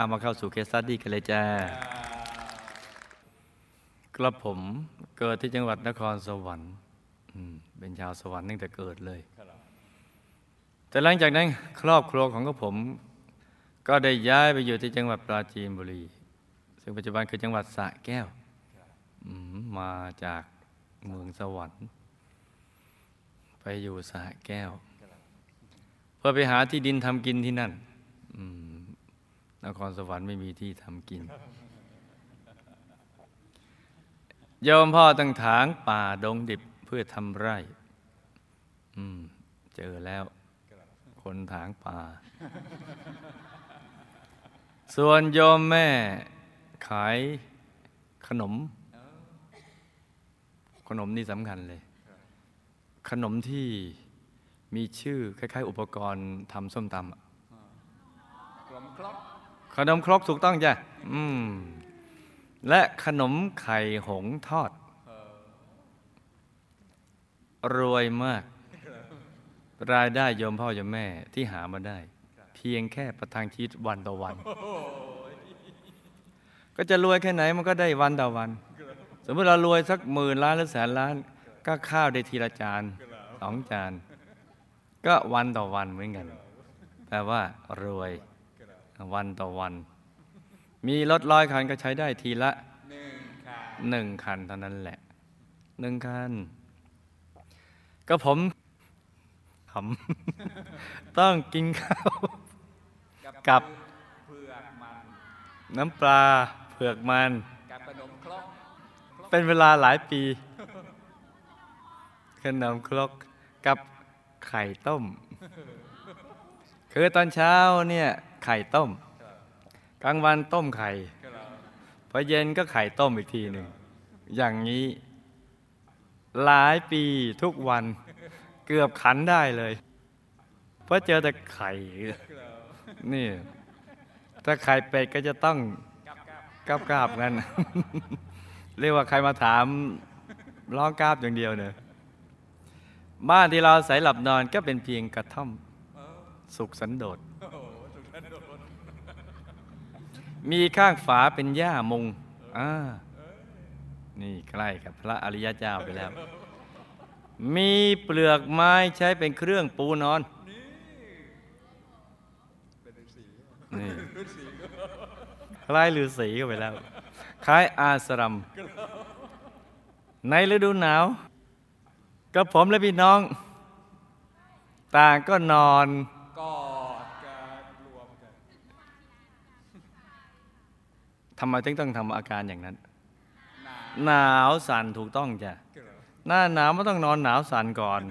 เอามาเข้าสู่เคสตัดดี้กันเลยจ้ากระผมเกิดที่จังหวัดนครสวรรค์เป็นชาวสวรรค์ตั้งแต่เกิดเลย แต่หลังจากนั้นครอบครัวของกระผม ก็ได้ย้ายไปอยู่ที่จังหวัดปราจีนบุรี ซึ่งปัจจุบันคือจังหวัดสระแก้วมมาจากเมืองสวรรค์ ไปอยู่สระแก้ว เพื่อไปหาที่ดินทำกินที่นั่น อืม นครสวรรค์ไม่มีที่ทำกินโยมพ่อตั้งถางป่าดงดิบเพื่อทำไร่ อืม เจอแล้ว คนถางป่า ส่วนโยมแม่ขายขนม ขนมนี่สำคัญเลย ขนมที่มีชื่อ คล้าย ๆ อุปกรณ์ทำส้มตำกลมครบ ขนมครกถูกต้องจ้ะอืม และขนมไข่หงทอด รวยมาก รายได้โยมพ่อโยมแม่ที่หามาได้ เพียงแค่ประทังชีวิตวันต่อวัน ก็จะรวยแค่ไหนมันก็ได้วันต่อวัน สมมติเรารวยสักหมื่นล้านหรือแสนล้าน ก็ข้าวได้ทีละจานสองจาน ก็วันต่อวันเหมือนกันแปลว่ารวย วันต่อวัน มีรถร้อยคันก็ใช้ได้ทีละหนึ่งค่ะหนึ่งคันเท่านั้นแหละหนึ่งคัน ก็ผมผมต้องกินข้าวกับเผือกมันน้ำปลาเผือกมันกับขนมครกเป็นเวลาหลายปีขนมครกกับไข่ต้ม คือตอนเช้าเนี่ย ไข่ต้ม กลางวันต้มไข่พอเย็นก็ไข่ต้มอีกทีหนึ่ง อย่างนี้ หลายปีทุกวันเกือบขันได้เลย เพราะเจอแต่ไข่ นี่ ถ้าไข่เป็ดก็จะต้องกับกับกราบๆงั้นเรียกว่าใครมาถามร้องกราบอย่างเดียวเนี่ยบ้านที่เราใส่หลับนอนก็เป็นเพียงกระท่อม สุขสันโดษ โอ้โหสุดยอด มีข้างฝาเป็นหญ้ามุงอ่านี่ใกล้กับพระอริยเจ้าไปแล้ว มีเปลือกไม้ใช้เป็นเครื่องปูนอนนี่คล้ายฤาษีก็ไปแล้ว คล้ายอาสรัม ในฤดูหนาวกับผมและพี่น้อง ต่างก็นอน กอดกันรวมกัน ทำไมถึงต้องทำอาการอย่างนั้น หนาหนาวสั่นถูกต้องจ้ะเกลือหน้าหนาวมันต้องนอนหนาวสั่นก่อน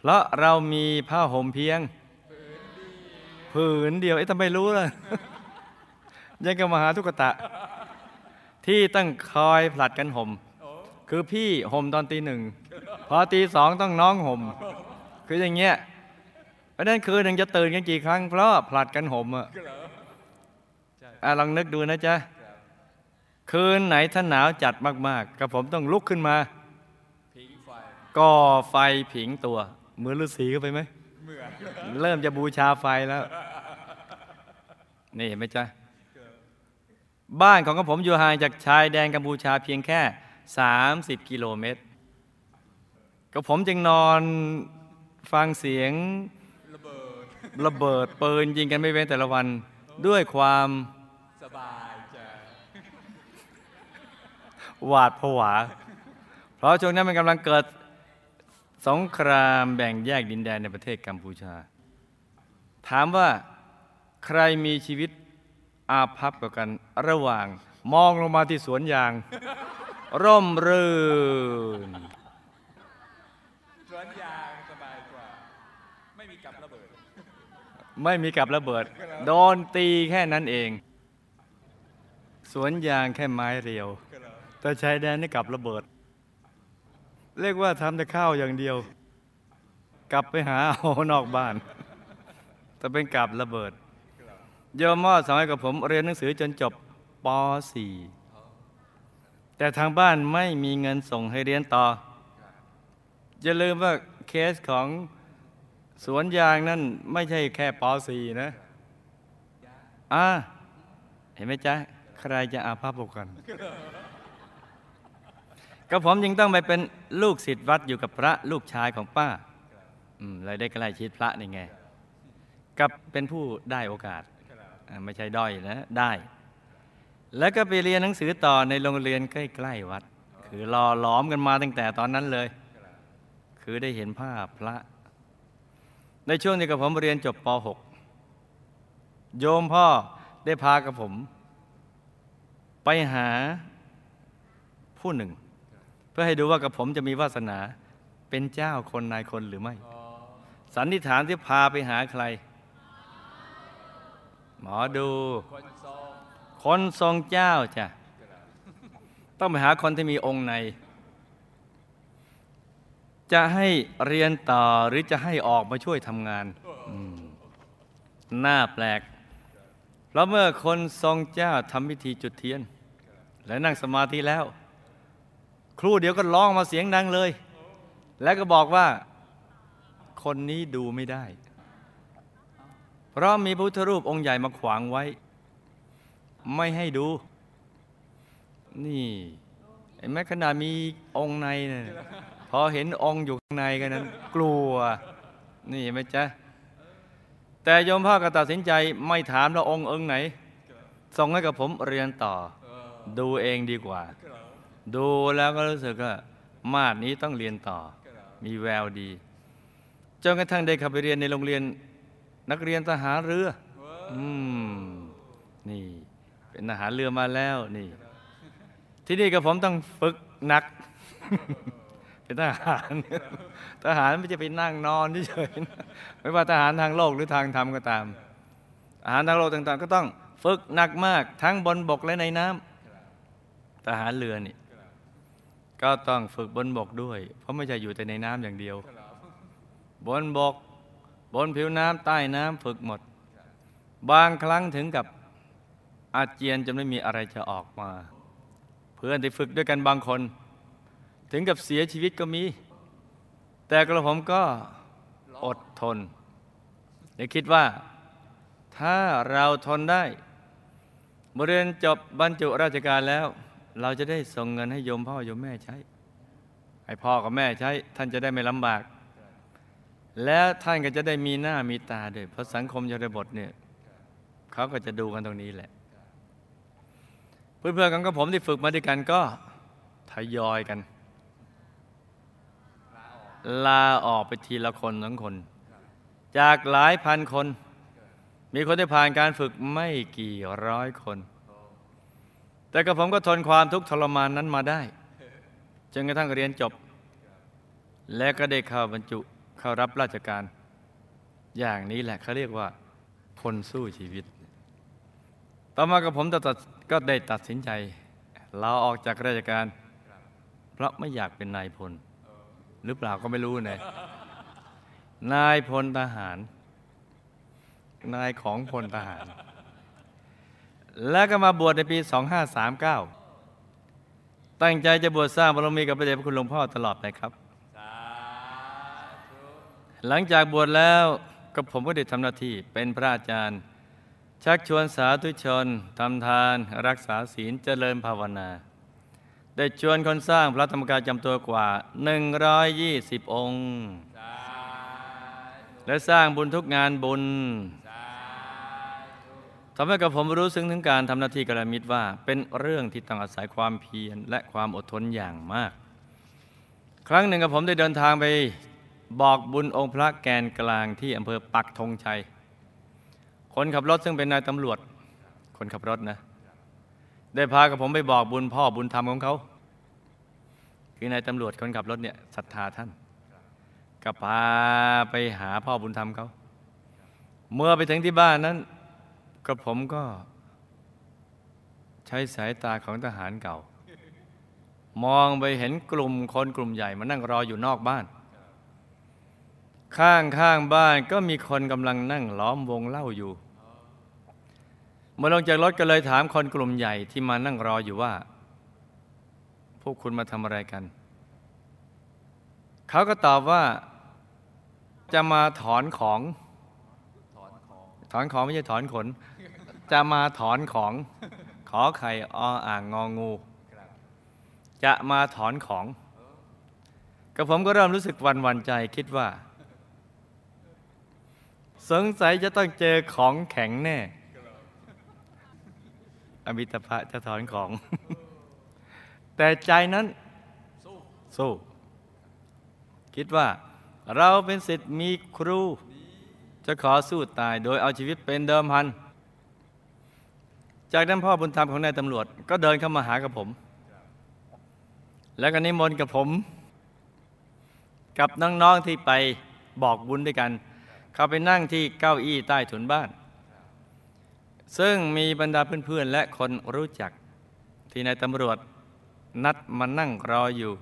เพราะเรามีผ้าห่มเพียง ผืนเดียวเอ๊ะทำไมรู้ล่ะยังกับมหาทุกตะ ที่ต้องคอยผลัดกันห่มโอ้คือพี่ห่มตอนตีหนึ่งพอตีสองต้องน้องห่ม คืออย่างเงี้ยเพราะฉะนั้นคืนหนึ่งจะตื่นกันกี่ครั้งเพราะผลัดกันห่มอะเกลื อใช่อะลองนึกดูนะจ๊ะครับคืนไหนถ้าหนาวจัดมาก ๆกับผมต้องลุกขึ้นมาผิงไฟก่อไฟผิงตัว เหมือนฤาษีเข้าไปไหมเหมือนเริ่มจะบูชาไฟแล้ว นี่เห็นไหมจ๊ะ บ้านของกระผมอยู่ห่างจากชายแดนกัมพูชาเพียงแค่ 30 กิโลเมตรกระผมจึงนอนฟังเสียงระเบิดระเบิดปืนยิงกันไม่เว้นแต่ละวันด้วยความส บายใจหวาดผวา เพราะช่วงนั้นมันกำลังเกิดสงครามแบ่งแยกดินแดนในประเทศกัมพูชา ถามว่าใครมีชีวิตอาภัพกว่ากันระหว่างมองลงมาที่สวนยาง ร่มรื่นสวนยางสบายกว่า ไม่มีกับระเบิด ไม่มีกับระเบิด โดนตีแค่นั้นเอง สวนยางแค่ไม้เรียว แต่ชายแดนนี่กลับระเบิด เรียกว่าทำแต่ข้าวอย่างเดียว กลับไปหาเอานอกบ้าน แต่เป็นกลับระเบิดโยมมอดสอนให้กับผมเรียนหนังสือจนจบป .4 แต่ทางบ้านไม่มีเงินส่งให้เรียนต่ออย่าลืมว่าเคสของสวนยางนั่นไม่ใช่แค่ป .4 นะอ่าเห็นไหมจ๊ะ ใครจะอาภัพกกันก็ผมยังต้องไปเป็นลูกศิษย์วัดอยู่กับพระลูกชายของป้าอืมเลยได้ใกล้ชิดพระนี่ไง กับเป็นผู้ได้โอกาส ไม่ใช่ด้อยนะได้ แล้วก็ไปเรียนหนังสือต่อในโรงเรียนใกล้ๆวัด คือรอหลอมกันมาตั้งแต่ตอนนั้นเลย คือได้เห็นภาพพระ ในช่วงที่กับผมเรียนจบป .6 โยมพ่อได้พากับผม ไปหาผู้หนึ่ง เพื่อให้ดูว่ากับผมจะมีวาสนาเป็นเจ้าคนนายคนหรือไม่ สันนิษฐานที่พาไปหาใคร หมอดู คนทรงเจ้าจ้ะต้องไปหาคนที่มีองค์ใน จะให้เรียนต่อหรือจะให้ออกมาช่วยทำงานอืมน่าแปลกเพราะเมื่อคนทรงเจ้าทำพิธีจุดเทียน และนั่งสมาธิแล้ว ครูเดี๋ยวก็ร้องมาเสียงดังเลย แล้วก็บอกว่า คนนี้ดูไม่ได้ เพราะมีพุทธรูปองค์ใหญ่มาขวางไว้ ไม่ให้ดู นี่เห็นไหมขนาดมีองค์ในเนี่ยพอเห็นองค์อยู่ข้างในกันนั้น กลัว นี่เห็นไหมจ๊ะ แต่โยมพ่อก็ตัดสินใจไม่ถามแล้วองค์เอิงไหน ส่งให้กับผมเรียนต่อ ดูเองดีกว่า ดูแล้วก็รู้สึกว่ามาดนี้ต้องเรียนต่อ มีแววดี จนกระทั่งได้เข้าไปเรียนในโรงเรียนนักเรียนทหารเรือ อืม นี่ เป็นทหารเรือมาแล้วนี่ ที่นี่กับผมต้องฝึกหนัก เป็นทหาร ทหารไม่จะไปนั่งนอนเฉยๆนะไม่ว่าทหารทางโลกหรือทางธรรมก็ตามทหารทางโลกต่างๆ ก็ต้องฝึกหนักมากทั้งบนบกและในน้ำ ทหารเรือนี่ก็ต้องฝึกบนบกด้วย เพราะไม่ใช่อยู่แต่ในน้ำอย่างเดียว บนบก บนผิวน้ำใต้น้ำฝึกหมด บางครั้งถึงกับอาเจียนจนไม่มีอะไรจะออกมา เพื่อนที่ฝึกด้วยกันบางคน ถึงกับเสียชีวิตก็มี แต่กระผมก็อดทนและคิดว่า ถ้าเราทนได้บเรียนจบบรรจุราชการแล้ว เราจะได้ส่งเงินให้โยมพ่อโยมแม่ใช้ ให้พ่อกับแม่ใช้ ท่านจะได้ไม่ลำบาก แล้วท่านก็จะได้มีหน้ามีตาด้วย เพราะสังคมชนบทเนี่ยเขาก็จะดูกันตรงนี้แหละ เพื่อนๆกันก็ผมที่ฝึกมาด้วยกันก็ทยอยกัน ลาออกไปทีละคนสองคน จากหลายพันคน มีคนที่ผ่านการฝึกไม่กี่ร้อยคน แต่กับผมก็ทนความทุกข์ทรมานนั้นมาได้จนกระทั่งเรียนจบ และก็ได้เข้าบรรจุเข้ารับราชการ อย่างนี้แหละเขาเรียกว่าคนสู้ชีวิต ต่อมากับผมตัดก็ได้ตัดสินใจลาออกจากราชการ เพราะไม่อยากเป็นนายพล หรือเปล่าก็ไม่รู้นะนายพลทหาร นายของพลทหาร แล้วก็มาบวชในปี 2539 ตั้งใจจะบวชสร้างบารมีกับพระเดชพระคุณหลวงพ่อตลอดไปครับ หลังจากบวชแล้วก็ผมก็ได้ทำหน้าที่เป็นพระอาจารย์ ชักชวนสาธุชนทำทาน รักษาศีลเจริญภาวนา ได้ชวนคนสร้างพระธรรมกายจำตัวกว่า 120 องค์สาธุและสร้างบุญทุกงานบุญ ทำให้กับผมรู้ซึ้งถึงการทำหน้าที่กระมิตรว่า เป็นเรื่องที่ต้องอาศัยความเพียรและความอดทนอย่างมาก ครั้งหนึ่งกับผมได้เดินทางไปบอกบุญองค์พระแกนกลางที่อำเภอปักธงชัย คนขับรถซึ่งเป็นนายตำรวจ คนขับรถนะ ได้พากับผมไปบอกบุญพ่อบุญธรรมของเขา คือนายตำรวจคนขับรถเนี่ยศรัทธาท่านก็พาไปหาพ่อบุญธรรมเขา เมื่อไปถึงที่บ้านนั้น กระผมก็ ใช้สายตาของทหารเก่า มองไปเห็นกลุ่มคนกลุ่มใหญ่มานั่งรออยู่นอกบ้าน ข้างข้างบ้านก็มีคนกำลังนั่งล้อมวงเล่าอยู่เมื่อลงจากรถก็เลยถามคนกลุ่มใหญ่ที่มานั่งรออยู่ว่า พวกคุณมาทำอะไรกัน เขาก็ตอบว่าจะมาถอนของ ถอนของถอนของไม่ใช่ถอนขน จะมาถอนของขอไข่ออ่างงองู จะมาถอนของกับผมก็เริ่มรู้สึกวันวันใจคิดว่า สงสัยจะต้องเจอของแข็งแน่ อมิตภะจะถอนของ แต่ใจนั้นสู้ คิดว่าเราเป็นสิทธิ์มีครู จะขอสู้ตายโดยเอาชีวิตเป็นเดิมพัน จากนั้นพ่อบุญธรรมของนายตำรวจ ก็เดินเข้ามาหากับผม แล้วก็นิมนต์กับผม กับน้องๆที่ไปบอกบุญด้วยกัน เขาไปนั่งที่เก้าอี้ใต้ถุนบ้าน ซึ่งมีบรรดาเพื่อนๆและคนรู้จักที่นายตำรวจนัดมานั่งรออยู่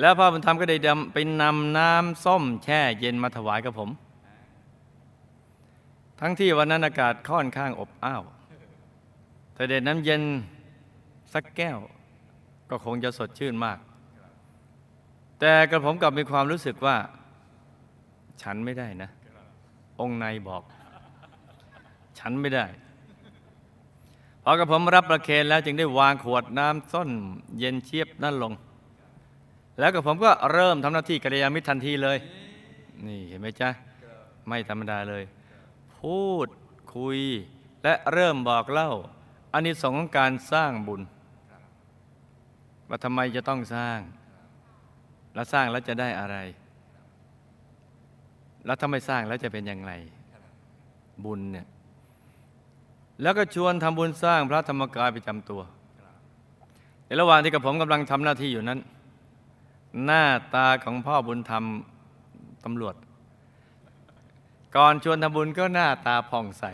แล้วพ่อบุญธรรมก็ได้ดำไปนำน้ำส้มแช่เย็นมาถวายกับผม ทั้งที่วันนั้นอากาศค่อนข้างอบอ้าวแต่เด็ดน้ำเย็นสักแก้ว ก็คงจะสดชื่นมาก แต่กระผมกลับมีความรู้สึกว่า ฉันไม่ได้นะ องค์ในบอก ฉันไม่ได้พอกระผมรับประเคนแล้วจึงได้วางขวดน้ำส้น เย็นเชียบนั่นลง แล้วกับผมก็เริ่มทำหน้าที่กัลยาณมิตรทันทีเลย นี่เห็นไหมจ๊ะ ไม่ธรรมดาเลย พูดคุย และเริ่มบอกเล่าอานิสงส์ของการสร้างบุญว่าทำไมจะต้องสร้าง และสร้างแล้วจะได้อะไร แล้วถ้าไม่สร้างแล้วจะเป็นอย่างไร บุญเนี่ยแล้วก็ชวนทำบุญสร้างพระธรรมกายประจำตัว ในระหว่างที่กับผมกำลังทำหน้าที่อยู่นั้น หน้าตาของพ่อบุญธรรมตำรวจ ก่อนชวนทำบุญก็หน้าตาผ่องใส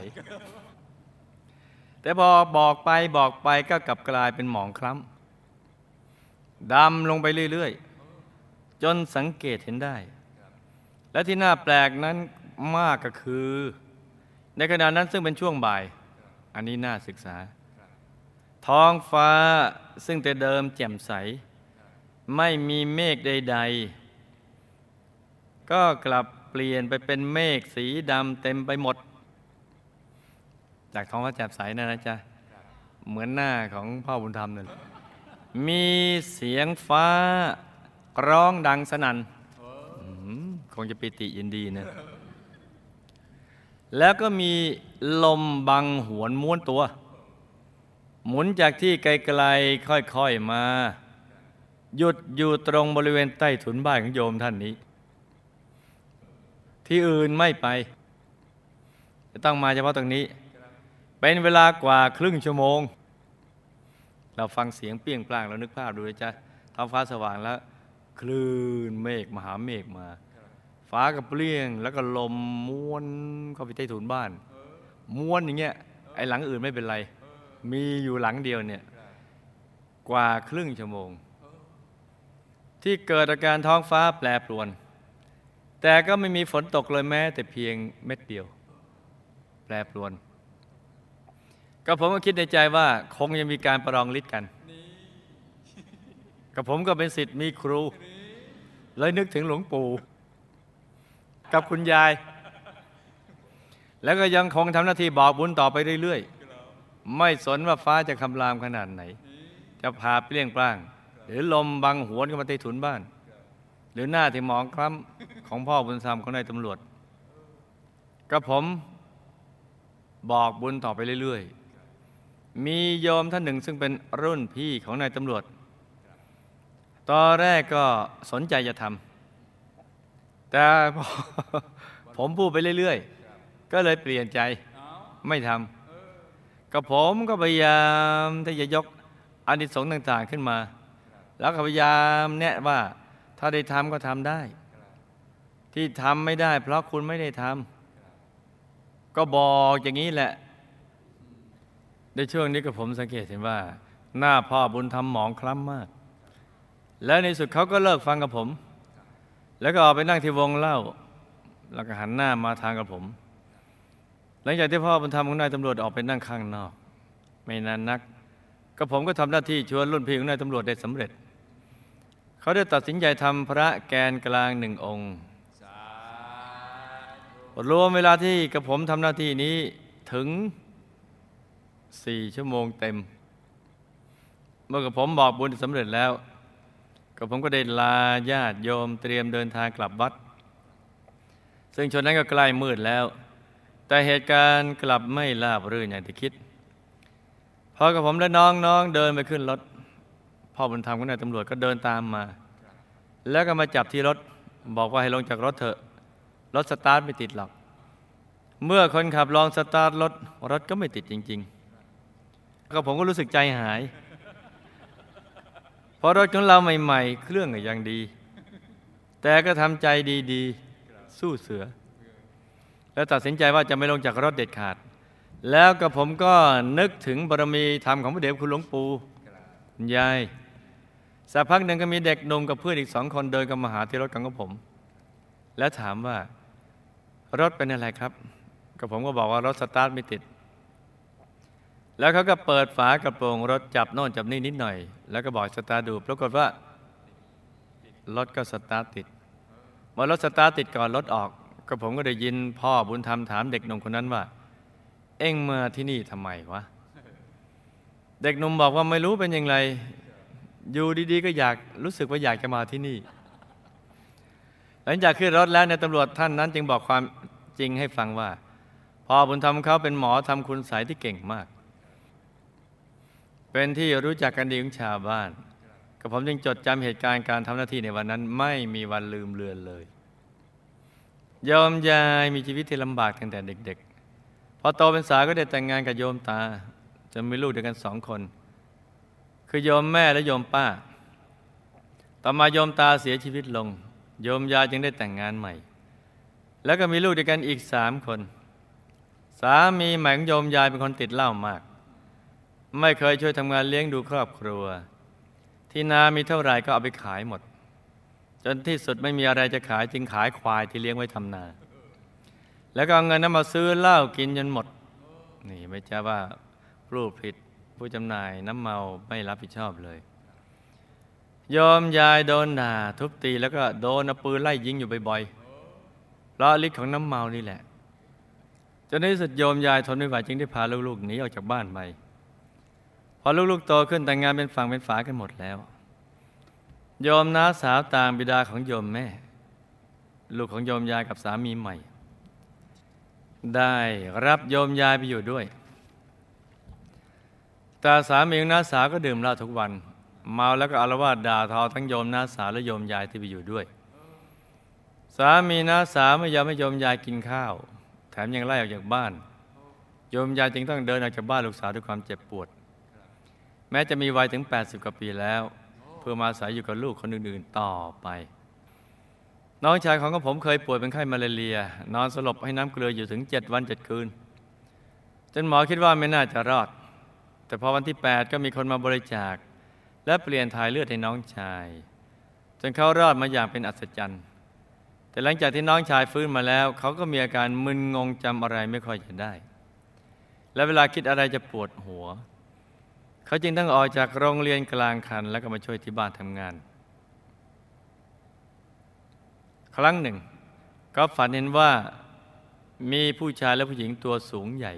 แต่พอบอกไปบอกไปก็กลับกลายเป็นหมองคล้ำดำลงไปเรื่อย ๆ จนสังเกตเห็นได้ และที่น่าแปลกนั้นมากก็คือ ในขณะนั้นซึ่งเป็นช่วงบ่าย อันนี้น่าศึกษา ท้องฟ้าซึ่งแต่เดิมแจ่มใส ไม่มีเมฆใด ๆ ก็กลับ เปลี่ยนไปเป็นเมฆสีดำเต็มไปหมด จากท้องฟ้าแจ่มใสนะนะจ๊ะ เหมือนหน้าของพ่อบุญธรรมนั่นมีเสียงฟ้าร้องดังสนั่นคงจะปิติยินดีนะ แล้วก็มีลมบังหวนม้วนตัว หมุนจากที่ไกลๆค่อยๆมา หยุดอยู่ตรงบริเวณใต้ถุนบ้านของโยมท่านนี้ ที่อื่นไม่ไป จะต้องมาเฉพาะตรงนี้ เป็นเวลากว่าครึ่งชั่วโมง เราฟังเสียงเปรี้ยงปร้างเรานึกภาพดูเลยจ้ะท้องฟ้าสว่างแล้ว คลื่นเมฆมหาเมฆมา ฟ้าก็เปลี่ยง แล้วก็ลมม้วนเข้าไปใต้ถุนบ้าน ม้วนอย่างเงี้ยไอ้หลังอื่นไม่เป็นไร มีอยู่หลังเดียวเนี่ยกว่าครึ่งชั่วโมง ที่เกิดอาการท้องฟ้าแปรปรวน แต่ก็ไม่มีฝนตกเลยแม้ แต่เพียงเม็ดเดียว แปรปรวน ก็ผมก็คิดในใจว่า คงยังมีการประลองฤทธิ์กันกับผมก็เป็นสิทธิ์มีครู เลยนึกถึงหลวงปู่ กับคุณยาย แล้วก็ยังคงทำหน้าที่บอกบุญต่อไปเรื่อยๆ ไม่สนว่าฟ้าจะคำรามขนาดไหน จะพาเปลี่ยงปล้าง หรือลมบังหวนเข้ามาใต้ถุนบ้าน หรือหน้าที่หมองคล้ำ ของพ่อบุญธรรมของนายตำรวจก็ผมบอกบุญต่อไปเรื่อยๆ มีโยมท่านหนึ่งซึ่งเป็นรุ่นพี่ของนายตำรวจ ตอนแรกก็สนใจจะทำ แต่ผมพูดไปเรื่อยๆ ก็เลยเปลี่ยนใจไม่ทำก็ผมก็พยายามที่จะยกอานิสงส์ต่างๆขึ้นมา แล้วก็พยายามแนะว่าถ้าได้ทำก็ทำได้ ที่ทำไม่ได้ เพราะคุณไม่ได้ทำก็บอกอย่างนี้แหละ ในช่วงนี้ก็ผมสังเกตเห็นว่า หน้าพ่อบุญทำหมองคล้ำมาก แล้วในสุดเขาก็เลิกฟังกับผม แล้วก็ออกไปนั่งที่วงเล่า แล้วก็หันหน้ามาทางกับผม หลังจากที่พ่อบุญธรรมของนายตำรวจออกไปนั่งข้างนอก ไม่นานนัก ก็ผมก็ทำหน้าที่ชวนรุ่นพี่ของนายตำรวจได้สำเร็จ เขาได้ตัดสินใจทำพระแกนกลางหนึ่งองค์ รวมเวลาที่กับผมทำหน้าที่นี้ถึงสี่ชั่วโมงเต็ม เมื่อกับผมบอกบุญสำเร็จแล้วกับผมก็ได้ลาญาติโยมเตรียมเดินทางกลับวัด ซึ่งชนนั้นก็ใกล้มืดแล้ว แต่เหตุการณ์กลับไม่ราบรื่นอย่างที่คิดพอกับผมและน้องน้องเดินไปขึ้นรถพ่อบุญธรรมของนายตำรวจก็เดินตามมา แล้วก็มาจับที่รถบอกว่าให้ลงจากรถเถอะ รถสตาร์ทไม่ติดหรอก เมื่อคนขับลองสตาร์ทรถรถก็ไม่ติดจริง ๆ ก็ผมก็รู้สึกใจหาย เพราะรถของเราใหม่ ๆ เครื่องก็ยังดี แต่ก็ทำใจดีๆ สู้เสือ แล้วตัดสินใจว่าจะไม่ลงจากรถเด็ดขาด แล้วก็ผมก็นึกถึงบารมีธรรมของพระเดชคุณหลวงปู่คุณยายสักพักหนึ่งก็มีเด็กหนุ่มกับเพื่อนอีกสองคนเดินกันมาหาที่รถของผม แล้วถามว่า รถเป็นอะไรครับกับผมก็บอกว่ารถสตาร์ทไม่ติด แล้วเขาก็เปิดฝากระโปรงรถจับโน่นจับนี่นิดหน่อย แล้วก็บอกสตาร์ทดูปรากฏว่ารถก็สตาร์ทติดเมื่อรถสตาร์ทติดก่อนรถออก ก็ผมก็ได้ยินพ่อบุญธรรมถามเด็กหนุ่มคนนั้นว่า เอ็งมาที่นี่ทำไมวะ เด็กหนุ่มบอกว่าไม่รู้เป็นอย่างไร อยู่ดีๆ ก็อยากรู้สึกว่าอยากจะมาที่นี่ ลังจากขึ้นรถแล้วในตำรวจท่านนั้น จึงบอกความจริงให้ฟังว่าพ่อบุญธรรมเขาเป็นหมอทำคุณสายที่เก่งมาก เป็นที่รู้จักกันดีของชาวบ้านกับผมจึงจดจำเหตุการณ์การทำหน้าที่ในวันนั้น ไม่มีวันลืมเลือนเลยโยมยายมีชีวิตที่ลำบากตั้งแต่เด็ก ๆ พอโตเป็นสาวก็ได้แต่งงานกับโยมตาจนมีลูกด้วยกันสองคน คือโยมแม่และโยมป้า ต่อมาโยมตาเสียชีวิตลง โยมยาจึงได้แต่งงานใหม่ แล้วก็มีลูกด้วยกันอีกสามคน สามีใหม่ของโยมยายเป็นคนติดเหล้ามาก ไม่เคยช่วยทำงานเลี้ยงดูครอบครัว ที่นามีเท่าไหร่ก็เอาไปขายหมด จนที่สุดไม่มีอะไรจะขายจึงขายควายที่เลี้ยงไว้ทำนา แล้วก็เอาเงินนั้นมาซื้อเหล้ากินจนหมด นี่ไม่ใช่ว่าผู้ผลิตผู้จำหน่ายน้ำเมาไม่รับผิดชอบเลย ยอมยายโดนด่าทุบตีแล้วก็โดนเอาปืนไล่ยิงอยู่บ่อยๆเพราะฤทธิ์ของน้ำเมานี่แหละจนในที่สุดโยมยายทนไม่ไหวจึงได้พาลูกๆหนีออกจากบ้านไปพอลูกๆโตขึ้นแต่งงานเป็นฝั่งเป็นฝากันหมดแล้วโยมน้าสาวต่ามบิดาของโยมแม่ ลูกของโยมยายกับสามีใหม่ ได้รับโยมยายไปอยู่ด้วย แต่สามีของน้าสาวก็ดื่มเหล้าทุกวัน เมาแล้วก็อารวาสด่าทอทั้งโยมน้าสาวและโยมยายที่ไปอยู่ด้วย สามีน้าสาวไม่ยอมให้โยมยายกินข้าว แถมยังไล่ออกจากบ้าน โยมยายจึงต้องเดินออกจากบ้านลูกสาวด้วยความเจ็บปวด แม้จะมีวัยถึง 80 กว่าปีแล้ว เพื่อมาอาศัยอยู่กับลูกคนอื่นๆต่อไป น้องชายของผมเคยป่วยเป็นไข้มาลาเรีย นอนสลบให้น้ำเกลืออยู่ถึง 7 วัน7คืน จนหมอคิดว่าไม่น่าจะรอด แต่พอวันที่ 8 ก็มีคนมาบริจาค และเปลี่ยนถ่ายเลือดให้น้องชาย จนเขารอดมาอย่างเป็นอัศจรรย์ แต่หลังจากที่น้องชายฟื้นมาแล้ว เขาก็มีอาการมึนงงจำอะไรไม่ค่อยจะได้ และเวลาคิดอะไรจะปวดหัว เขาจึงต้องออกจากโรงเรียนกลางคัน แล้วก็มาช่วยที่บ้านทำงาน ครั้งหนึ่ง ก็ฝันเห็นว่ามีผู้ชายและผู้หญิงตัวสูงใหญ่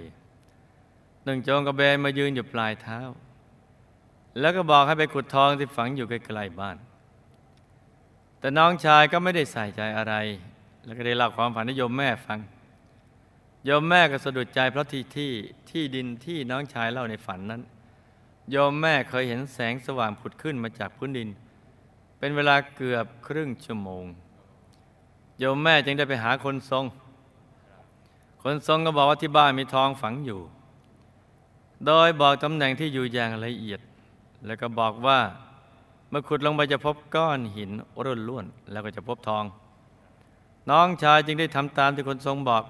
หนึ่งโจงกระเบนมายืนอยู่ปลายเท้า แล้วก็บอกให้ไปขุดทองที่ฝังอยู่ใกล้ๆบ้าน แต่น้องชายก็ไม่ได้ใส่ใจอะไร แล้วก็ได้เล่าความฝันให้โยมแม่ฟัง โยมแม่ก็สะดุดใจเพราะที่ที่ที่ดินที่น้องชายเล่าในฝันนั้น โยมแม่เคยเห็นแสงสว่างผุดขึ้นมาจากพื้นดิน เป็นเวลาเกือบครึ่งชั่วโมง โยมแม่จึงได้ไปหาคนทรง คนทรงก็บอกว่าที่บ้านมีทองฝังอยู่ โดยบอกตำแหน่งที่อยู่อย่างละเอียด แล้วก็บอกว่า เมื่อขุดลงไปจะพบก้อนหินร่นล้วนแล้วก็จะพบทอง น้องชายจึงได้ทำตามที่คนทรงบอก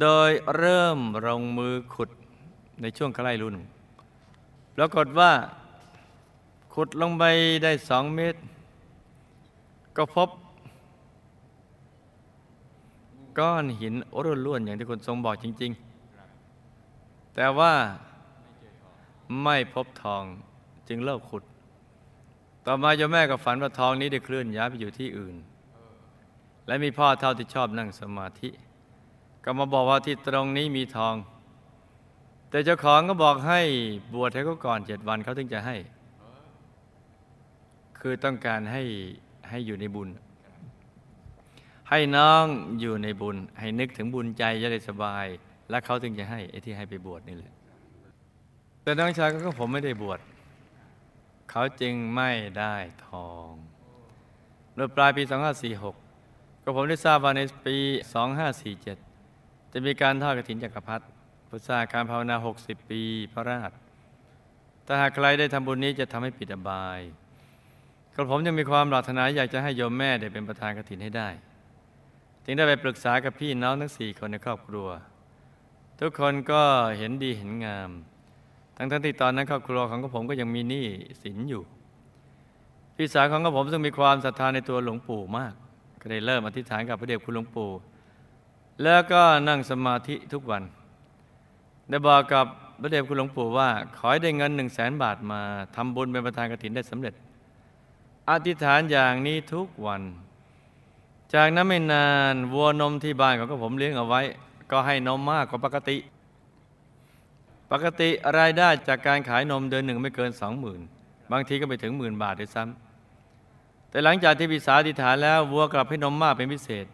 โดยเริ่มลงมือขุดในช่วงใกล้รุ่นปรากฏว่า ขุดลงไปได้สองเมตร ก็พบ ก้อนหินร่วนล้วนอย่างที่คนทรงบอกจริง ๆ แต่ว่า ไม่พบทองจึงเลิกขุด ต่อมาโยมแม่ก็ฝันว่าทองนี้ได้เคลื่อนย้ายไปอยู่ที่อื่น และมีพ่อเท่าที่ชอบนั่งสมาธิ ก็มาบอกว่าที่ตรงนี้มีทอง แต่เจ้าของก็บอกให้บวชให้เขาก่อนเจ็ดวันเขาถึงจะให้ คือต้องการให้ให้อยู่ในบุญ ให้น้องอยู่ในบุญ ให้นึกถึงบุญใจจะได้สบาย แล้วเขาถึงจะให้ไอ้ที่ให้ไปบวชนี่แหละ แต่น้องชายก็ผมไม่ได้บวชเขาจึงไม่ได้ทองโดยปลายปี 2546 ก็ผมได้ทราบว่าในปี 2547 จะมีการทอดกฐินจักรพรรดิพุทธาการภาวนา 60 ปีพระราชถ้าหากใครได้ทำบุญนี้จะทำให้ปิดอบายกระผมยังมีความปรารถนาอยากจะให้โยมแม่ได้เป็นประธานกฐินให้ได้ จึงได้ไปปรึกษากับพี่น้องทั้งสี่คนในครอบครัว ทุกคนก็เห็นดีเห็นงาม ทั้งทั้งที่ตอนนั้นครอบครัวของกระผมก็ยังมีหนี้สินอยู่ พี่สาวของกระผมซึ่งมีความศรัทธาในตัวหลวงปู่มาก ก็ได้เริ่มอธิษฐานกับพระเดชคุณหลวงปู่ แล้วก็นั่งสมาธิทุกวัน ได้บอกกับพระเดชคุณหลวงปู่ว่า ขอให้ได้เงินหนึ่งแสนบาทมาทำบุญเป็นประธานกฐินได้สำเร็จ อธิษฐานอย่างนี้ทุกวัน จากนั้นไม่นานวัวนมที่บ้านของกระผมเลี้ยงเอาไว้ ก็ให้นมมากกว่าปกติ ปกติรายได้จากการขายนมเดือนหนึ่งไม่เกินสองหมื่นบางทีก็ไปถึงหมื่นบาทด้วยซ้ำแต่หลังจากที่พิสาอธิฐานแล้ววัวกลับให้นมมากเป็นพิเศษ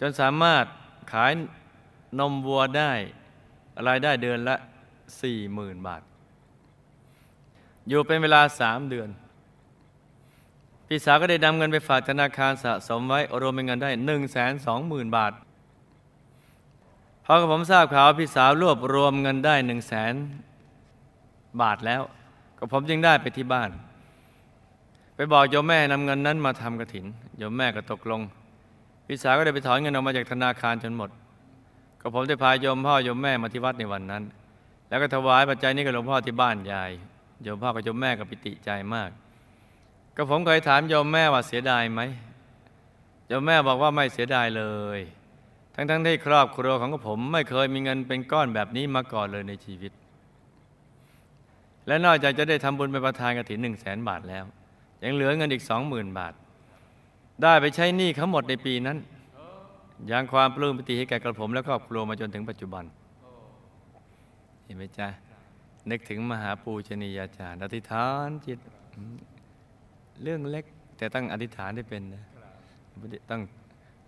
จนสามารถขายนมวัวได้รายได้เดือนละสี่หมื่นบาท อยู่เป็นเวลาสามเดือน พี่สาวก็ได้นำเงินไปฝากธนาคารสะสมไว้รวมเป็นเงินได้หนึ่งแสนสองหมื่นบาท อกับผมทราบข่าวพี่สาวรวบรวมเงินได้หนึ่งแสนบาทแล้ว ก็ผมจึงได้ไปที่บ้าน ไปบอกโยมแม่นำเงินนั้นมาทำกระถินโยมแม่ก็ตกลง พี่สาวก็ได้ไปถอนเงินออกมาจากธนาคารจนหมด ก็ผมได้พาโยมพ่อโยมแม่มาที่วัดในวันนั้น แล้วก็ถวายปัจจัยนี้กับหลวงพ่อที่บ้านยายโยมพ่อกับโยมแม่ก็ปิติใจมาก ก็ผมเคยถามโยมแม่ว่าเสียดายไหมโยมแม่บอกว่าไม่เสียดายเลย ทั้งๆทที่ครอบครัวของผมไม่เคยมีเงินเป็นก้อนแบบนี้มาก่อนเลยในชีวิต และนอกจากจะได้ทำบุญเป็นประธานกฐินหนึ่งแสนบาทแล้ว ยังเหลือเงินอีกสองหมื่นบาท ได้ไปใช้หนี้เขาหมดในปีนั้นยังความปลื้มปิติให้แก่กระผมและครอบครัวมาจนถึงปัจจุบัน เห็นไหมจ๊ะ นึกถึงมหาปูชนียาจารย์อธิษฐานจิต เรื่องเล็กแต่ต้องอธิษฐานได้เป็นนะต้อง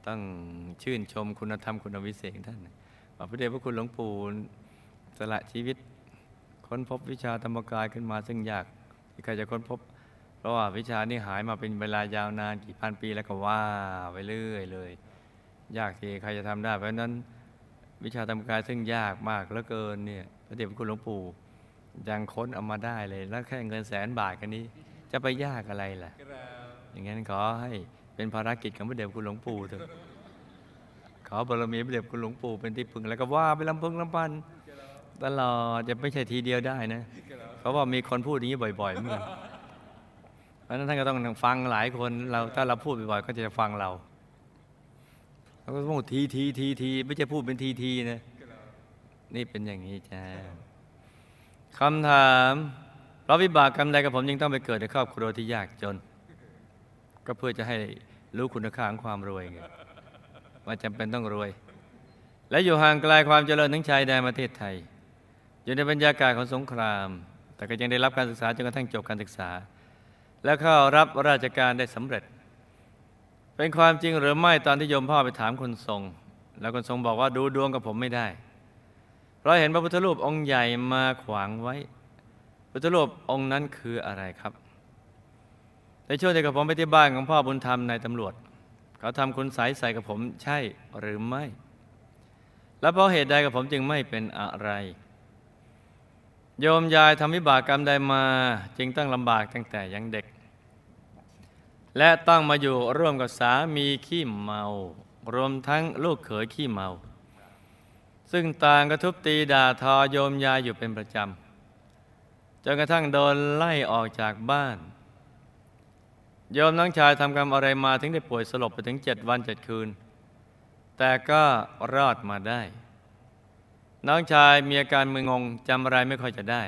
ต้องชื่นชมคุณธรรมคุณวิเศษท่านว่าพระเดชพระคุณหลวงปู่สละชีวิต ค้นพบวิชาธรรมกายขึ้นมาซึ่งยากที่ใครจะค้นพบ เพราะว่าวิชานี้หายมาเป็นเวลายาวนานกี่พันปีแล้วก็ว่าไปเรื่อยเลย ยากที่ใครจะทำได้ เพราะฉะนั้นวิชาธรรมกายซึ่งยากมากเหลือเกินเนี่ยพระเดชพระคุณหลวงปู่ยังค้นเอามาได้เลย แล้วแค่เงินแสนบาทกันนี้ จะไปยากอะไรล่ะ อย่างนั้นขอให้ เป็นภารกิจของพระเดชคุณหลวงปู่เถอะขอบารมีพระเดชคุณหลวงปู่เป็นที่พึ่งแล้วก็ว่าไปลำพึงลำพันตลอดจะไม่ใช่ทีเดียวได้นะเพราะว่ามีคนพูดอย่างนี้บ่อยๆเหมือนกันเพราะนั้นท่านก็ต้องฟังหลายคนเราถ้าเราพูดบ่อยๆก็จะฟังเราเราก็ต้องทีทีทีทีไม่ใช่พูดเป็นทีทีนะนี่เป็นอย่างนี้จ้าคำถามเพราะวิบากกรรมใดกับผมยังต้องไปเกิดในครอบครัวที่ยากจน ก็เพื่อจะให้รู้คุณค่าของความรวยไงว่าจำเป็นต้องรวย และอยู่ห่างไกลความเจริญทั้งชายแดนประเทศไทย อยู่ในบรรยากาศของสงคราม แต่ก็ยังได้รับการศึกษาจนกระทั่งจบการศึกษา และเข้ารับราชการได้สำเร็จ เป็นความจริงหรือไม่ตอนที่โยมพ่อไปถามคนทรง แล้วคนทรงบอกว่าดูดวงกับผมไม่ได้เพราะเห็นพระพุทธรูปองค์ใหญ่มาขวางไว้พุทธรูปองค์นั้นคืออะไรครับ ช่วงที่กับผมไปที่บ้านของพ่อบุญธรรมนายตำรวจ เขาทำคุณใสใส่กับผมใช่หรือไม่ และเพราะเหตุใดกับผมจึงไม่เป็นอะไร โยมยายทำวิบากกรรมใดมาจึงต้องลำบากตั้งแต่ยังเด็ก และต้องมาอยู่ร่วมกับสามีขี้เมารวมทั้งลูกเขยขี้เมา ซึ่งต่างกระทุบตีด่าทอโยมยายอยู่เป็นประจำจนกระทั่งโดนไล่ออกจากบ้าน โยมน้องชายทำกรรมอะไรมาถึงได้ป่วยสลบไปถึงเจ็ดวันเจ็ดคืน แต่ก็รอดมาได้ น้องชายมีอาการมึนงงจำอะไรไม่ค่อยจะได้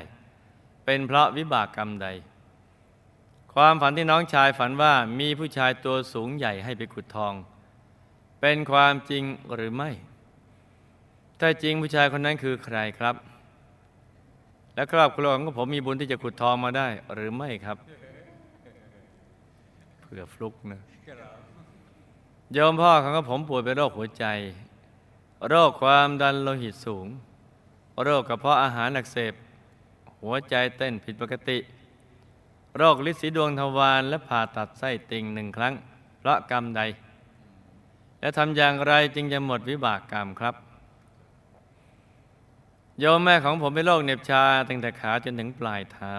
เป็นเพราะวิบากกรรมใด ความฝันที่น้องชายฝันว่ามีผู้ชายตัวสูงใหญ่ให้ไปขุดทอง เป็นความจริงหรือไม่ถ้าจริงผู้ชายคนนั้นคือใครครับ และครอบครัวของผมมีบุญที่จะขุดทองมาได้หรือไม่ครับ ผื่อฟลุกนะโยมพ่อของผมป่วยเป็นโรคหัวใจ โรคความดันโลหิตสูง โรคกระเพาะอาหารอักเสบ หัวใจเต้นผิดปกติ โรคลิสีดวงทวารและผ่าตัดไส้ติ่งหนึ่งครั้ง เพราะกรรมใด และทำอย่างไรจึงจะหมดวิบากกรรมครับ โยมแม่ของผมเป็นโรคเน็บชาตั้งแต่ขาจนถึงปลายเท้า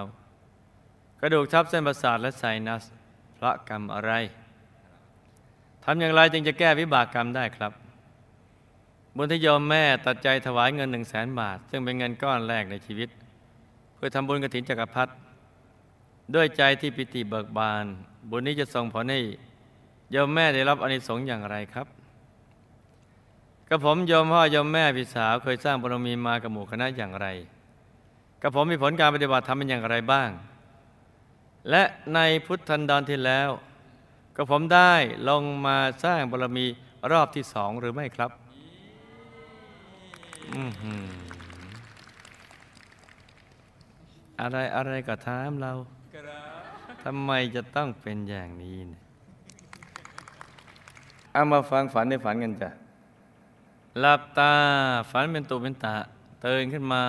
กระดูกทับเส้นประสาทและไซนัส เพราะกรรมอะไรทำอย่างไรจึงจะแก้วิบากกรรมได้ครับ บุญที่โยมแม่ตัดใจถวายเงินหนึ่งแสนบาท ซึ่งเป็นเงินก้อนแรกในชีวิต เพื่อทำบุญกฐินจักรพรรดิด้วยใจที่ปิติเบิกบาน บุญนี้จะส่งผลให้โยมแม่ได้รับอนิสงส์อย่างไรครับกระผมโยมพ่อโยมแม่พี่สาวเคยสร้างบารมีมากับหมู่คณะอย่างไรกระผมมีผลการปฏิบัติทำเป็นอย่างไรบ้าง และในพุทธันดรที่แล้วกระผมได้ลงมาสร้างบารมีรอบที่สองหรือไม่ครับอะไรอะไรก็ถามเราทำไมจะต้องเป็นอย่างนี้เนี่ยเอามาฟังฝันในฝันกันจ้ะหลับตาฝันเป็นตุเป็นตะเตื่นขึ้นมา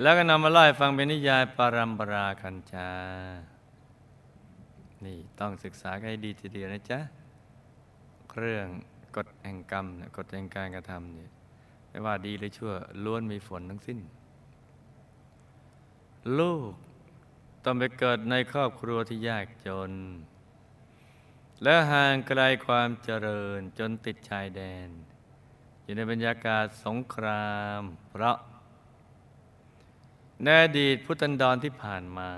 แล้วก็นำมาเล่าให้ฟังเป็นนิยายปารัมปราคัญจา นี่ต้องศึกษาให้ดีทีเดียวนะจ๊ะ เรื่องกฎแห่งกรรมนะกฎแห่งการกระทำเนี่ยไม่ว่าดีหรือชั่วล้วนมีฝนทั้งสิ้น ลูกต้องไปเกิดในครอบครัวที่ยากจน และห่างไกลความเจริญจนติดชายแดน อยู่ในบรรยากาศสงคราม เพราะ ในอดีตพุทธันดรที่ผ่านมา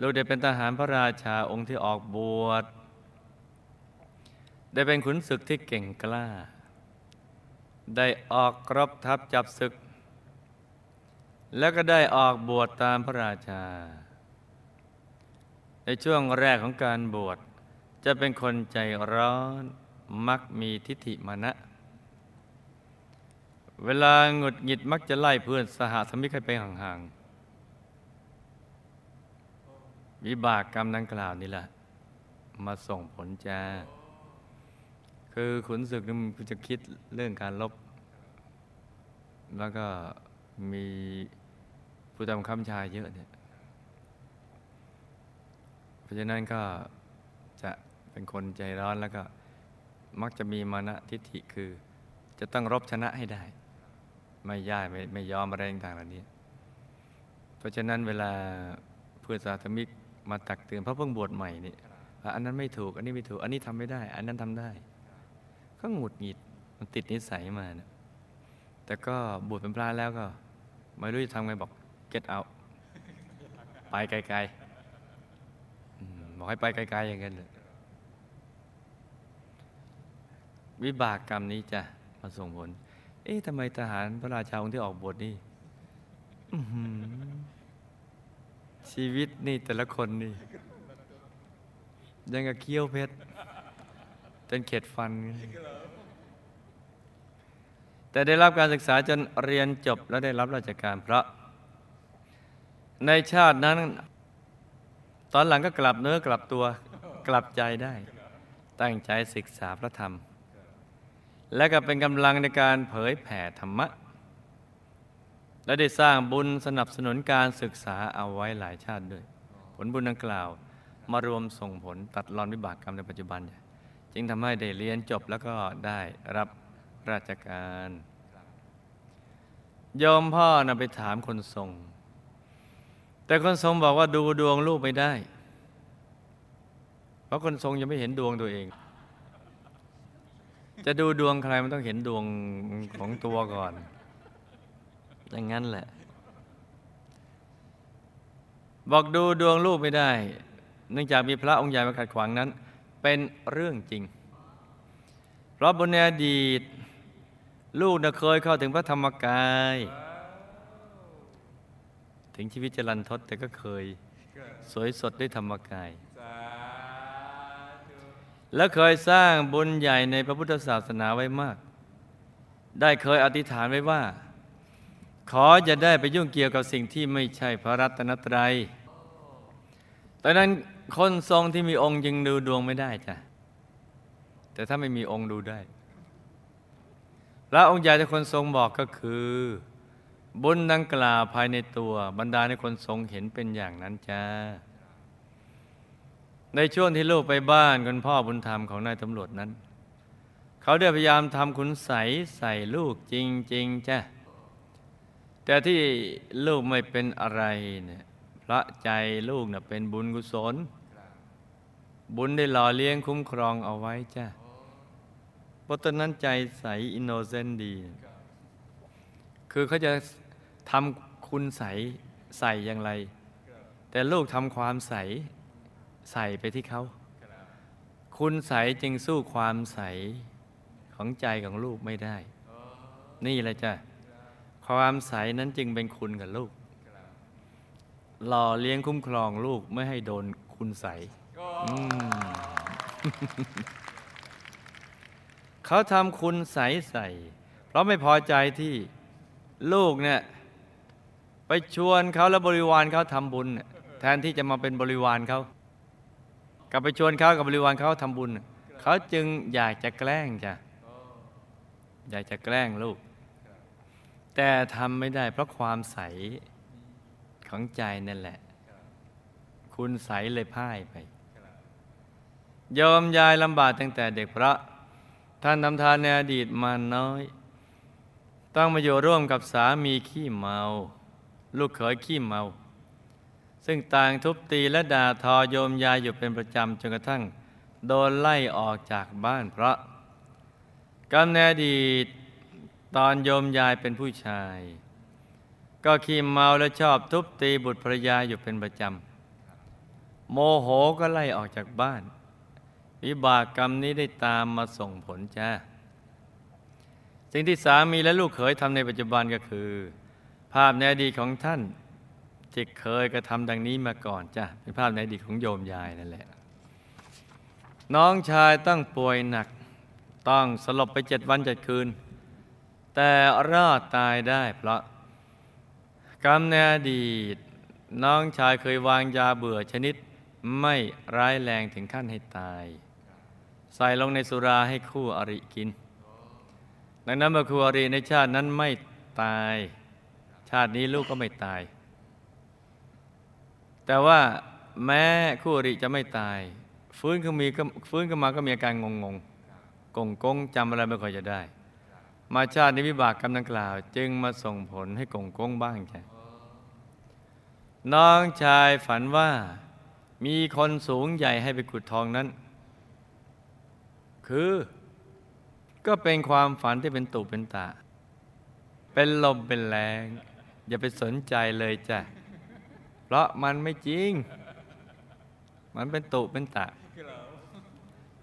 ลูกได้เป็นทหารพระราชาองค์ที่ออกบวช ได้เป็นขุนศึกที่เก่งกล้า ได้ออกรบทัพจับศึก แล้วก็ได้ออกบวชตามพระราชา ในช่วงแรกของการบวชจะเป็นคนใจร้อนมักมีทิฏฐิมานะ เวลาหงุดหงิดมักจะไล่เพื่อนสหสมิกให้ไปห่างๆ วิบากกรรมดังกล่าวนี่แหละ มาส่งผลจ้า คือขุนศึกนี่มันจะคิดเรื่องการลบ แล้วก็มีผู้ทำคำชายเยอะเนี่ย เพราะฉะนั้นก็จะเป็นคนใจร้อนแล้วก็มักจะมีมานะทิฏฐิคือจะต้องรบชนะให้ได้ ไม่ย่ายไม่ไม่ยอมอะไรต่างๆเหล่านี้ เพราะฉะนั้นเวลาเพื่อนสาธมิกมาตักเตือนเพราะเพิ่งบวชใหม่นี่อันนั้นไม่ถูก อันนี้ไม่ถูก อันนี้ทำไม่ได้ อันนั้นทำได้ ก็หงุดหงิดมันติดนิสัยมานะแต่ก็บวชเป็นพระแล้วก็ ไม่รู้จะทำไงบอก get out ไปไกลๆบอกให้ไปไกลๆอย่างนั้นเลยวิบากกรรมนี้จะมาส่งผล เอ๊ะทำไมทหารพระราชาองค์ที่ออกบทนี่ชีวิตนี่แต่ละคนนี่ ยังกับเคี้ยวเพชรจนเข็ดฟัน แต่ได้รับการศึกษาจนเรียนจบและได้รับราชการพระ ในชาตินั้น ตอนหลังก็กลับเนื้อกลับตัวกลับใจได้ ตั้งใจศึกษาพระธรรม และก็เป็นกำลังในการเผยแผ่ธรรมะ และได้สร้างบุญสนับสนุนการศึกษาเอาไว้หลายชาติด้วย ผลบุญดังกล่าวมารวมส่งผลตัดรอนวิบากกรรมในปัจจุบัน จึงทำให้ได้เรียนจบแล้วก็ได้รับราชการโยมพ่อนะไปถามคนทรง แต่คนทรงบอกว่าดูดวงลูกไม่ได้ เพราะคนทรงยังไม่เห็นดวงตัวเอง จะดูดวงใครมันต้องเห็นดวงของตัวก่อน อย่างนั้นแหละ บอกดูดวงลูกไม่ได้ เนื่องจากมีพระองค์ใหญ่มาขัดขวางนั้น เป็นเรื่องจริง เพราะบนในอดีต ลูกน่ะเคยเข้าถึงพระธรรมกาย ถึงชีวิตจรันทดแต่ก็เคย สวยสดด้วยธรรมกาย และเคยสร้างบุญใหญ่ในพระพุทธศาสนาไว้มาก ได้เคยอธิษฐานไว้ว่า ขอจะได้ไปยุ่งเกี่ยวกับสิ่งที่ไม่ใช่พระรัตนตรัยตอนนั้นคนทรงที่มีองค์ยังดูดวงไม่ได้จ้ะ แต่ถ้าไม่มีองค์ดูได้ พระองค์ใหญ่ที่คนทรงบอกก็คือ บุญดังกล่าวภายในตัวบรรดาในคนทรงเห็นเป็นอย่างนั้นจ้า ในช่วงที่ลูกไปบ้านคุณพ่อบุญธรรมของนายตำรวจนั้น เขาได้พยายามทำคุณใสใส่ลูกจริงๆจ้ะแต่ที่ลูกไม่เป็นอะไรเนี่ยพระใจลูกเน่ะเป็นบุญกุศล บุญได้หล่อเลี้ยงคุ้มครองเอาไว้จ้ะเพราะตอนนั้นใจใสอินโนเซนต์ดี คือเขาจะทำคุณใสใส่อย่างไร แต่ลูกทำความใส ใส่ไปที่เขาคุณใสจึงสู้ความใสของใจของลูกไม่ได้ นี่แหละจ้ะความใสนั้นจึงเป็นคุณกับลูกหล่อเลี้ยงคุ้มครองลูกไม่ให้โดนคุณใสอืมเขาทำคุณใสใส่เพราะไม่พอใจที่ลูกเนี่ย ไปชวนเขาแล้วบริวารเขาทำบุญเนี่ยแทนที่จะมาเป็นบริวารเขา กลับไปชวนเขากับบริวารเขาทำบุญ เขาจึงอยากจะแกล้งจ้ะอยากจะแกล้งลูก แต่ทำไม่ได้เพราะความใสของใจนั่นแหละ คุณใสเลยพ่ายไปยอมยายลำบากตั้งแต่เด็กพระ ท่านทำทานในอดีตมาน้อย ต้องมาอยู่ร่วมกับสามีขี้เมา ลูกเขยขี้เมา ซึ่งต่างทุบตีและด่าทอโยมยายอยู่เป็นประจำจนกระทั่ง โดนไล่ออกจากบ้านเพราะกำเนิดอดีตอนโยมยายเป็นผู้ชาย ก็ขี้เมาและชอบทุบตีบุตรภรรยาอยู่เป็นประจำโมโหก็ไล่ออกจากบ้าน วิบากกรรมนี้ได้ตามมาส่งผลจ้าสิ่งที่สามีและลูกเขยทำในปัจจุบันก็คือ ภาพในอดีตของท่าน ที่เคยกระทำดังนี้มาก่อนจ้ะเป็นภาพในอดีตของโยมยายนั่นแหละ น้องชายต้องป่วยหนัก ต้องสลบไปเจ็ดวันเจ็ดคืน แต่รอดตายได้เพราะกรรมในอดีต น้องชายเคยวางยาเบื่อชนิดไม่ร้ายแรงถึงขั้นให้ตาย ใส่ลงในสุราให้คู่อริกิน ดังนั้นเมื่อคู่อริในชาตินั้นไม่ตาย ชาตินี้ลูกก็ไม่ตาย แต่ว่าแม้คู่อริจะไม่ตาย ฟื้นขึ้นมีฟื้นขึ้นมาก็มีอาการงงงๆกงกงจำอะไรไม่ค่อยจะได้ มาชาตินี้วิบากกรรมดังกล่าว จึงมาส่งผลให้กงกงบ้างใช่น้องชายฝันว่ามีคนสูงใหญ่ให้ไปขุดทองนั้น คือก็เป็นความฝันที่เป็นตุเป็นตาเป็นลมเป็นแรง อย่าไปสนใจเลยจ้ะ เพราะมันไม่จริง มันเป็นตุเป็นตะ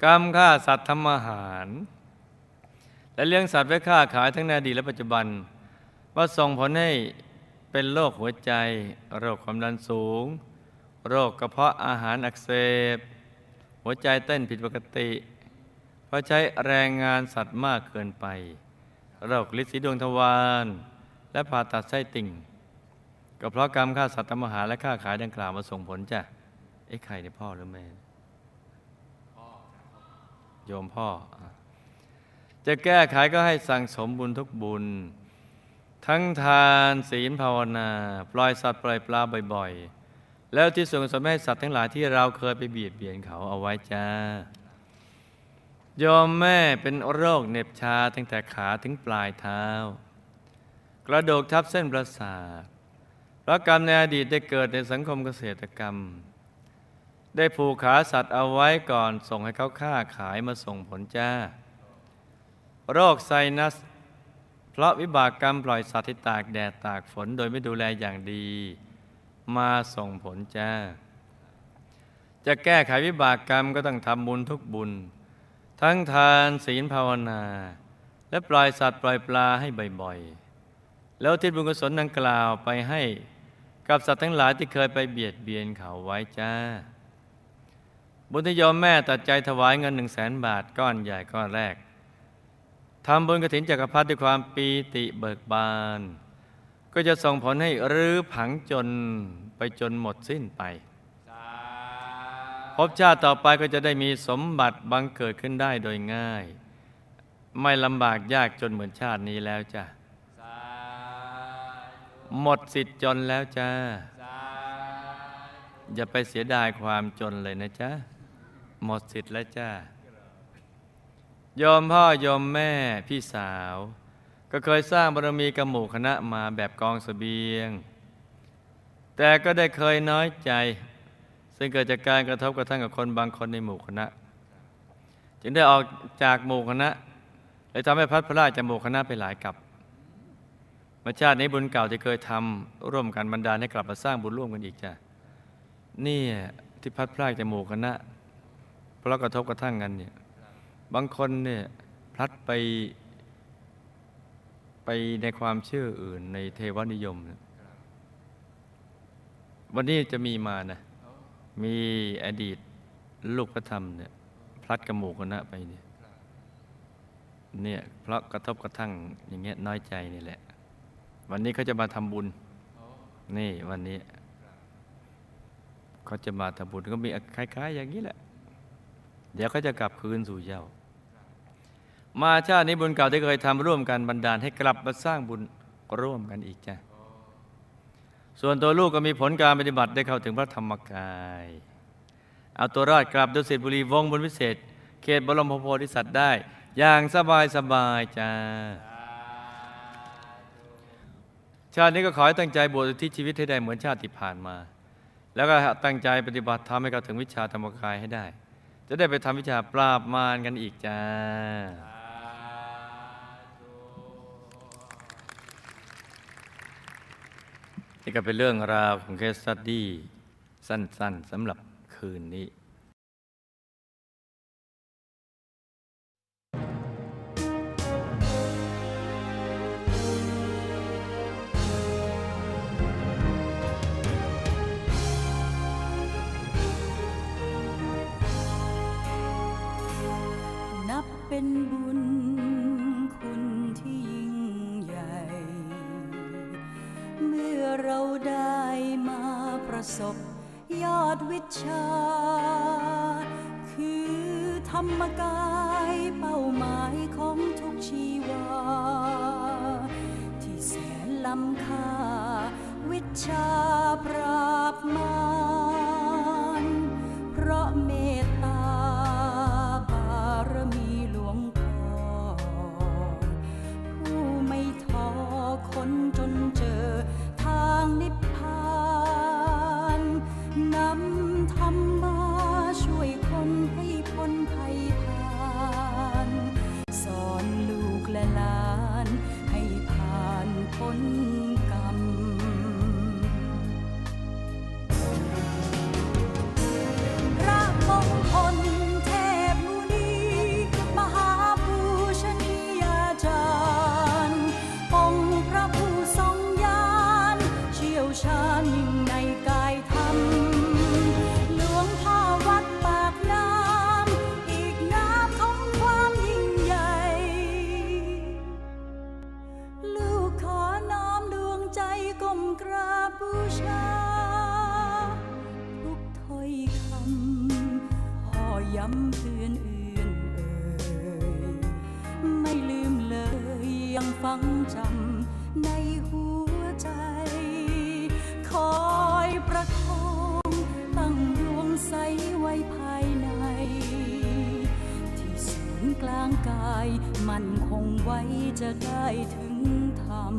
กรรมฆ่าสัตว์ทำอาหาร และเลี้ยงสัตว์ไว้ฆ่าขายทั้งในอดีตและปัจจุบัน ว่าส่งผลให้เป็นโรคหัวใจ โรคความดันสูง โรคกระเพาะอาหารอักเสบ หัวใจเต้นผิดปกติ เพราะใช้แรงงานสัตว์มากเกินไป โรคลินสีดวงทวาร และผ่าตัดไส้ติ่ง ก็เพราะกรรมฆ่าสัตว์ทำอาหารและฆ่าขายดังกล่าวมาส่งผลจ้ะไอ้ใครเนี่ยพ่อหรือแม่โยมพ่อ จะแก้ไขก็ให้สั่งสมบุญทุกบุญ ทั้งทานศีลภาวนา ปล่อยสัตว์ปล่อยปลาบ่อยๆ แล้วที่ส่วนกุศลให้สัตว์ทั้งหลายที่เราเคยไปเบียดเบียนเขาเอาไว้จ้ายอมแม่เป็นโรคเหน็บชาตั้งแต่ขาถึงปลายเท้า กระโดกทับเส้นประสาท เพราะกรรมในอดีตได้เกิดในสังคมเกษตรกรรม ได้ผูกขาสัตว์เอาไว้ก่อนส่งให้เขาฆ่าขายมาส่งผลจ้า โรคไซนัส เพราะวิบากกรรมปล่อยสัตว์ที่ตากแดดตากฝนโดยไม่ดูแลอย่างดี มาส่งผลจ้า จะแก้ไขวิบากกรรมก็ต้องทำบุญทุกบุญ ทั้งทานศีลภาวนา และปล่อยสัตว์ปล่อยปลาให้บ่อยๆแล้วทิศบุญกุศลดังกล่าวไปให้ กับสัตว์ทั้งหลายที่เคยไปเบียดเบียนเขาไว้จ้า บุญที่โยมแม่ตัดใจถวายเงินหนึ่งแสนบาทก้อนใหญ่ก้อนแรกทำบุญกระถินจักรพรรดิด้วยความปีติเบิกบาน ก็จะส่งผลให้รื้อผังจนไปจนหมดสิ้นไปพบชาติต่อไปก็จะได้มีสมบัติบังเกิดขึ้นได้โดยง่าย ไม่ลำบากยากจนเหมือนชาตินี้แล้วจ้ะ หมดสิทธิ์จนแล้วจ้า อย่าไปเสียดายความจนเลยนะจ๊ะ หมดสิทธิ์แล้วจ้าโยมพ่อโยมแม่พี่สาว ก็เคยสร้างบารมีกับหมู่คณะมาแบบกองสเสบียง แต่ก็ได้เคยน้อยใจ ซึ่งเกิดจากการกระทบกระทั่งกับคนบางคนในหมู่คณะ จึงได้ออกจากหมู่คณะเลยทำให้พัดพลาดจากหมู่คณะไปหลายกับ มาชาตินี้บุญเก่าที่เคยทำร่วมกันบรรดาให้กลับมาสร้างบุญร่วมกันอีกจ้ะนี่ที่พัดพลาดจากหมู่คณะเพราะกระทบกระทั่งกันเนี่ยบางคนเนี่ยพลัดไปไปในความเชื่ออื่นในเทวนิยม วันนี้จะมีมานะ มีอดีตลูกพระธรรมเนี่ยพลัดกระหมูคณะไปเนี่ยเนี่ยเพราะกระทบกระทั่งอย่างเงี้ยน้อยใจนี่แหละ วันนี้เขาจะมาทำบุญ นี่วันนี้เขาจะมาทำบุญก็มีคล้ายๆ อย่างนี้แหละ เดี๋ยวเขาจะกลับคืนสู่เจ้า มาชาตินี้บุญเก่าที่เคยทำร่วมกันบันดาลให้กลับมาสร้างบุญร่วมกันอีกจ้ะส่วนตัวลูกก็มีผลการปฏิบัติได้เข้าถึงพระธรรมกาย เอาตัวรอดกลับดุสิตบุรีวงบนวิเศษ เขตบรมโพธิสัตว์ได้ อย่างสบายสบายจ้า ชาตินี้ก็ขอให้ตั้งใจบวชที่ชีวิตให้ได้เหมือนชาติที่ผ่านมา แล้วก็ตั้งใจปฏิบัติทำให้เข้าถึงวิชาธรรมกายให้ได้ จะได้ไปทำวิชาปราบมารกันอีกจ้านี่ก็เป็นเรื่องราวของเคสสตดี้สั้นๆสำหรับคืนนี้ เป็นบุญคุณที่ยิ่งใหญ่ เมื่อเราได้มาประสบยอดวิชา คือธรรมกายเป้าหมายของทุกชีวา ที่แสนล้ำค่าวิชาปราบมา เชี่ กาย มันคงไว้จะได้ถึงธรรม